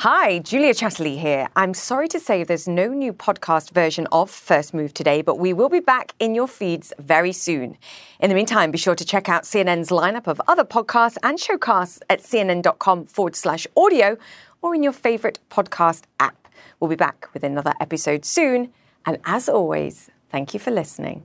Hi, Julia Chatterley here. I'm sorry to say there's no new podcast version of First Move today, but we will be back in your feeds very soon. In the meantime, be sure to check out CNN's lineup of other podcasts and showcasts at cnn.com forward slash audio or in your favorite podcast app. We'll be back with another episode soon. And as always, thank you for listening.